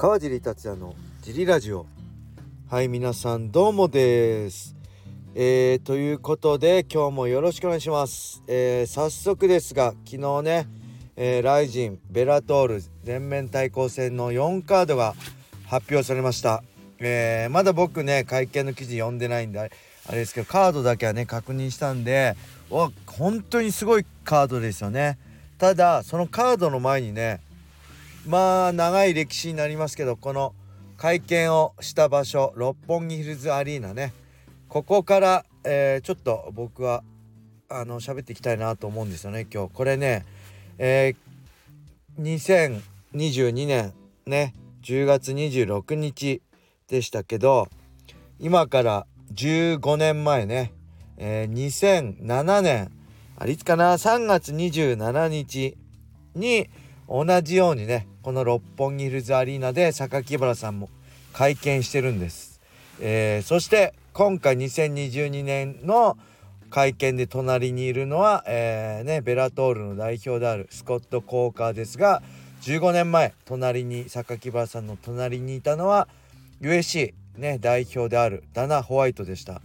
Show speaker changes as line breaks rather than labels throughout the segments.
川尻達也のジリラジオ。はい皆さんどうもです。えー、ということで今日もよろしくお願いします、えー、早速ですが昨日ね、えー、ライジンベラトール全面対抗戦の4カードが発表されました、えー、まだ僕ね会見の記事読んでないんであれですけどカードだけはね確認したんでわ本当にすごいカードですよね。ただそのカードの前にねまあ長い歴史になりますけどこの会見をした場所六本木ヒルズアリーナね。ここから、えー、ちょっと僕はあの喋っていきたいなと思うんですよね今日。これね、えー、2022年ね10月26日でしたけど今から15年前ね、えー、2007年あれいつかな？3月27日に同じようにねこの六本木ヒルズアリーナで榊原さんも会見してるんです、えー、そして今回2022年の会見で隣にいるのは、えー、ね、ベラトールの代表であるスコット・コーカーですが15年前隣に榊原さんの隣にいたのは USC、ね、代表であるダナ・ホワイトでした。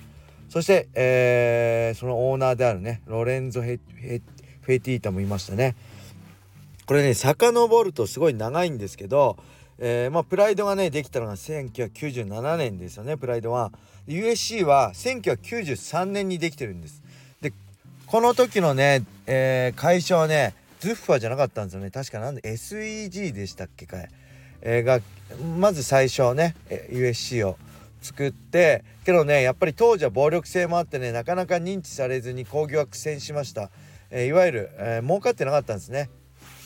そして、えー、そのオーナーであるねロレンゾ・フェティータもいましたね。これね遡るとすごい長いんですけど、えー、まあプライドがねできたのが1997年ですよねプライドは USC は1993年にできてるんです。でこの時のね、えー、会社はねズッファじゃなかったんですよね。確かなんで SEG でしたっけかい、えー、がまず最初ね USC を作ってけどねやっぱり当時は暴力性もあってねなかなか認知されずに興行は苦戦しました、えー、いわゆる、えー、儲かってなかったんですね。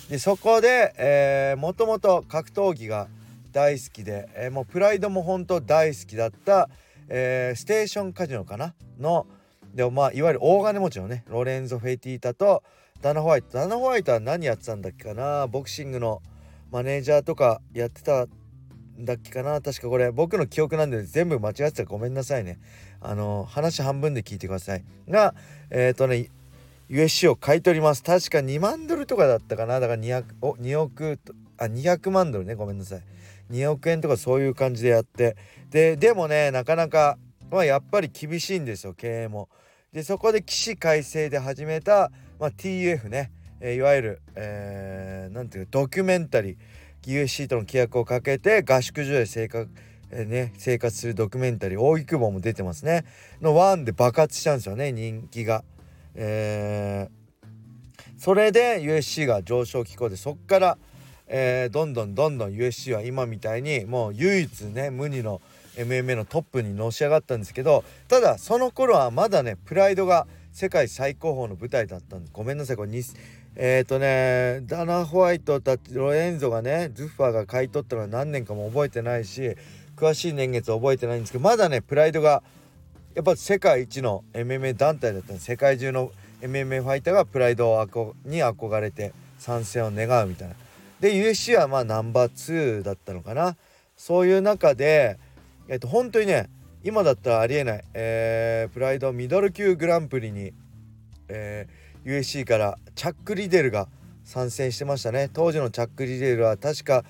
でそこで、えー、もともと格闘技が大好きで、えー、もうプライドも本当大好きだった、えー、ステーションカジノかな？のでもまあいわゆる大金持ちのねロレンゾ・フェティータとダナ・ホワイト。ダナ・ホワイトは何やってたんだっけかな？ボクシングのマネージャーとかやってたんだっけかな？確かこれ。僕の記憶なんで全部間違ってたらごめんなさいね。あの話半分で聞いてください。がえっ、ー、とね USC を買い取ります。確か2万ドルとかだったかな。だから200お2億あ200万ドルね。ごめんなさい。2億円とかそういう感じでやって。ででもねなかなかまあやっぱり厳しいんですよ。経営も。でそこで起死回生で始めた、まあ、TF ね、えー、いわゆる何、えー、ていうドキュメンタリー。USC との契約をかけて合宿所で生活え、ね、生活するドキュメンタリー大木久保も出てますね。の1で爆発しちゃうんですよね人気が。えー、それで USC が上昇機構でそっから、えー、どんどんどんどん USC は今みたいにもう唯一ね無二の MMA のトップにのし上がったんですけどただその頃はまだねプライドが世界最高峰の舞台だったんでごめんなさいこれにえっ、ー、とねダナ・ホワイトたちロレンゾがねズッファーが買い取ったのは何年かも覚えてないし詳しい年月覚えてないんですけどまだねプライドがやっぱ世界一の MMA 団体だったんで世界中の MMA ファイターがプライドに憧れて参戦を願うみたいな。で USC はまあナンバー2だったのかな。そういう中でえっと本当にね今だったらありえない、えー、プライドミドル級グランプリに、えー、USC からチャック・リデルが参戦してましたね。当時のチャック・リデルは確か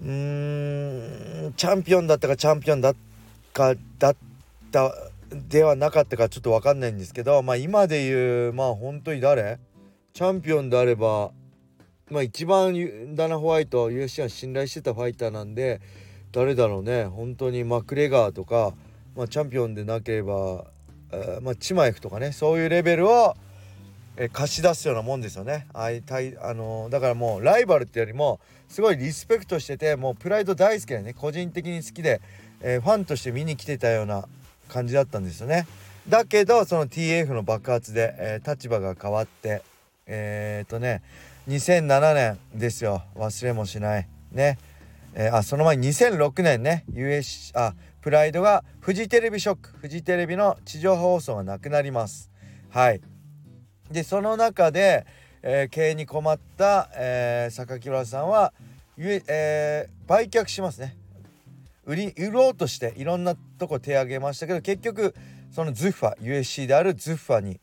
うーんチャンピオンだったかチャンピオンだかだったたではなかったかちょっと分かんないんですけどまあ今で言うまあ本当に誰？チャンピオンであればまあ一番ダナ・ホワイト UFC は信頼してたファイターなんで誰だろうね？本当にマクレガーとか、まあ、チャンピオンでなければ、えー、まあ、チマエフとかねそういうレベルを、えー、貸し出すようなもんですよね。あいたい、あのー、だからもうライバルってよりもすごいリスペクトしててもうプライド大好きでね。個人的に好きで、えファンとして見に来てたような感じだったんですよね。だけどその TF の爆発で、えー、立場が変わってえー、っとね2007年ですよ。忘れもしない。ね、えー、あその前2006年ね。US あプライドがフジテレビショック。フジテレビの地上放送がなくなります。はい。でその中で、えー、経営に困った、えー、榊原さんは、えー、売却しますね。売り売ろうとしていろんなとこ手挙げましたけど結局そのズッファ USC であるズッファに、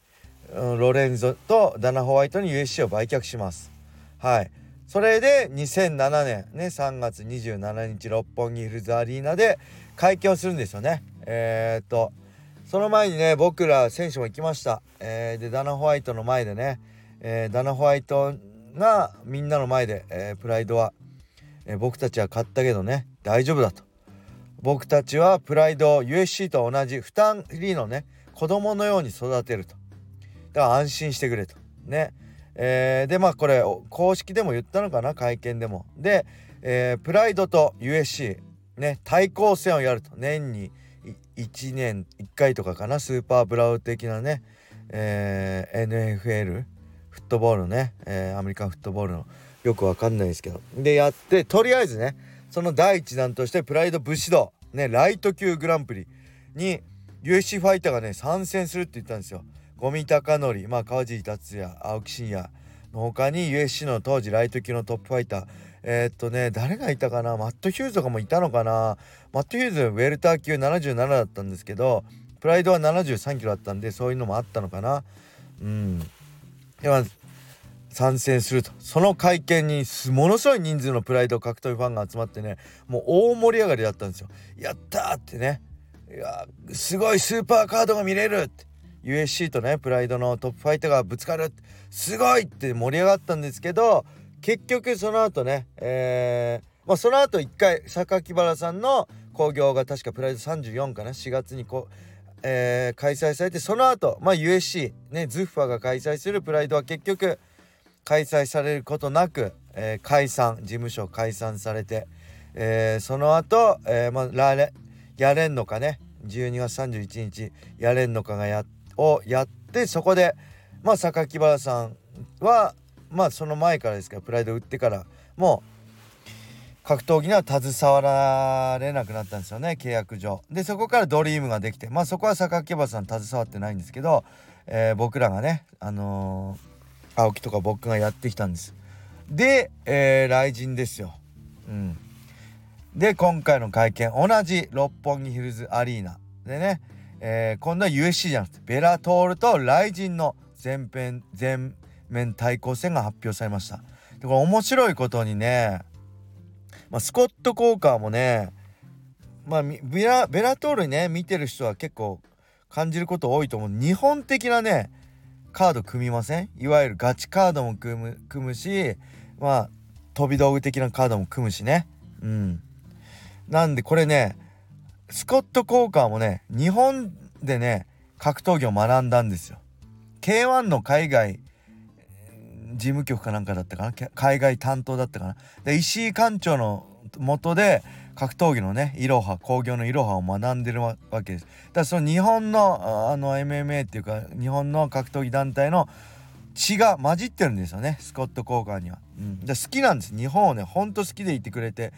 うん、ロレンゾとダナ・ホワイトに USC を売却します。はい。それで2007年ね3月27日六本木ヒルズアリーナで会見をするんですよね。えー、っとその前にね僕ら選手も行きました、えー、でダナ・ホワイトの前でね、えー、ダナ・ホワイトがみんなの前で、えプライドは、え僕たちは勝ったけどね大丈夫だと。僕たちはプライドを USC と同じ2人のね子供のように育てると。だから安心してくれと。ね。えー、でまあこれ公式でも言ったのかな？会見でも。で、えー、プライドと USC ね対抗戦をやると。年に1年1回とかかな？スーパーブラウ的なね、えー、NFL フットボールね、えー、アメリカンフットボールの。よくわかんないですけど。でやってとりあえずねその第一弾としてプライド武士道ねライト級グランプリに USC ファイターがね参戦するって言ったんですよ。五味隆則、まあ、川尻達也青木真也の他に USC の当時ライト級のトップファイターえー、っとね誰がいたかな？マット・ヒューズとかもいたのかな？マット・ヒューズウェルター級77だったんですけどプライドは73キロだったんでそういうのもあったのかな。うん。では参戦すると。その会見にものすごい人数のプライド格闘技ファンが集まってねもう大盛り上がりだったんですよ。やったってね。いやすごいスーパーカードが見れるって。USC とねプライドのトップファイターがぶつかるすごいって盛り上がったんですけど結局その後ねえー、まあその後一回榊原さんの興行が確かプライド34かな。4月にこう、えー、開催されてその後まあ USC ねズッファが開催するプライドは結局開催されることなく、えー、解散事務所解散されて、えー、その後、えー、まあラレやれんのかね。12月31日やれんのかがやをやってそこでまあ榊原さんはまあその前からですけどプライド売ってからもう格闘技には携わられなくなったんですよね。契約上。でそこからドリームができてまあそこは榊原さん携わってないんですけど、えー、僕らがねあのー、青木とか僕がやってきたんです。で、えー、雷神ですよ。うん。で今回の会見同じ六本木ヒルズアリーナ。でねえー、今度は USC じゃなくてベラトールとライジンの全編全面対抗戦が発表されました。でこれ面白いことにね、まあ、スコット・コーカーもねまあベラベラトールね見てる人は結構感じること多いと思う。日本的なねカード組みません？いわゆるガチカードも組む組むしまあ飛び道具的なカードも組むしね。うん。なんでこれねスコット・コーカーもね日本でね格闘技を学んだんですよ。K1 の海外事務局かなんかだったかな？海外担当だったかな？で石井館長のもとで格闘技のねいろは工業のいろはを学んでるわけです。だからその日本のあの MMA っていうか日本の格闘技団体の血が混じってるんですよねスコット・コーカーには、うん、で好きなんです。日本をねほんと好きでいてくれて。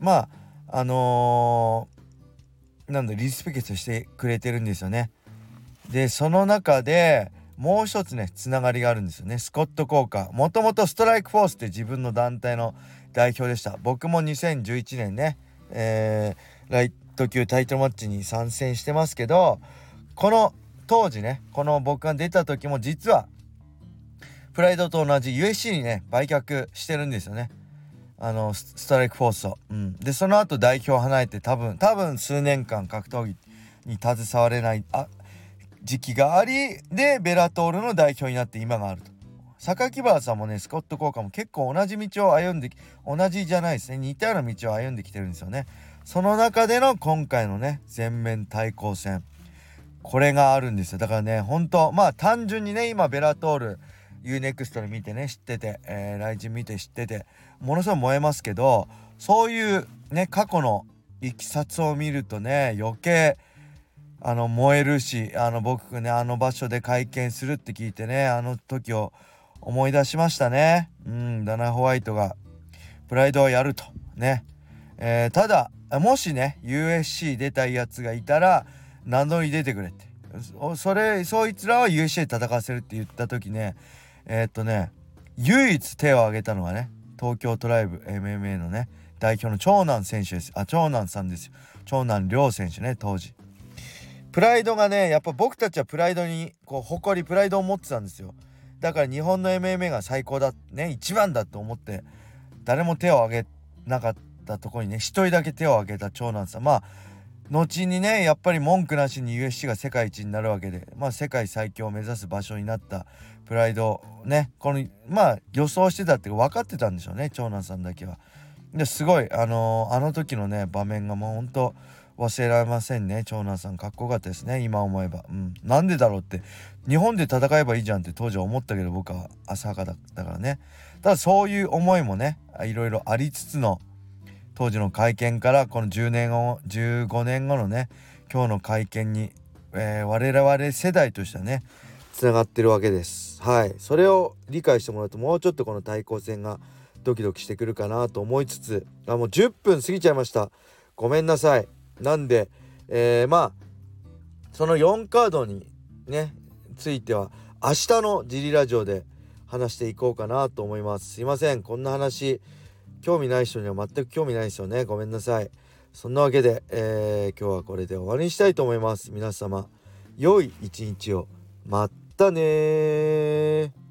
まああのなんだリスペクトしてくれてるんですよね。でその中でもう一つねつながりがあるんですよね。スコット・コーカーもともとストライクフォースって自分の団体の代表でした。僕も2011年ね、えー、ライト級タイトルマッチに参戦してますけどこの当時ねこの僕が出た時も実はプライドと同じ USC にね売却してるんですよね。あのストライクフォースを、うん、でその後代表離れて多分多分数年間格闘技に携われない。あ時期がありでベラトールの代表になって今があると。榊原さんもねスコット・コーカーも結構同じ道を歩んで同じじゃないですね。似たような道を歩んできてるんですよね。その中での今回のね全面対抗戦。これがあるんですよ。だからね本当まあ単純にね今ベラトール UNEXT で見てね知ってて、えー、ライジン見て知っててものすごい燃えますけどそういうね過去のいきさつを見るとね余計あの燃えるしあの僕ねあの場所で会見するって聞いてねあの時を思い出しましたね。うんダナ・ホワイトがプライドをやるとね、えー、ただもしね USC 出たいやつがいたら名乗り出てくれって。それそいつらは USC で戦わせるって言った時ねえー、っとね唯一手を挙げたのはね東京トライブ MMA のね代表の長男選手です。あ長男さんですよ。長男亮選手ね当時。プライドがねやっぱ僕たちはプライドにこう誇りプライドを持ってたんですよだから日本の MMA が最高だね一番だと思って誰も手を挙げなかったとこにね一人だけ手を挙げた長男さんまあ後にねやっぱり文句なしに USC が世界一になるわけでまあ世界最強を目指す場所になったプライドねこのまあ予想してたって分かってたんでしょうね長男さんだけは。ですごいあのー、あの時のね場面がもうほんと忘れられませんね。長男さんかっこよかったですね。今思えば、うん、なんでだろうって。日本で戦えばいいじゃんって当時は思ったけど僕は浅はかだったからね。ただそういう思いもねいろいろありつつの当時の会見からこの10年後15年後のね今日の会見に、えー、我々世代としてはねつながってるわけです。はい。それを理解してもらうともうちょっとこの対抗戦がドキドキしてくるかなと思いつつあもう10分過ぎちゃいました。ごめんなさい。なんで、えー、まあその4カードにねついては明日のジリラジオで話していこうかなと思います。すいません。こんな話興味ない人には全く興味ないですよね。ごめんなさい。そんなわけで、えー、今日はこれで終わりにしたいと思います。皆様良い一日を。またね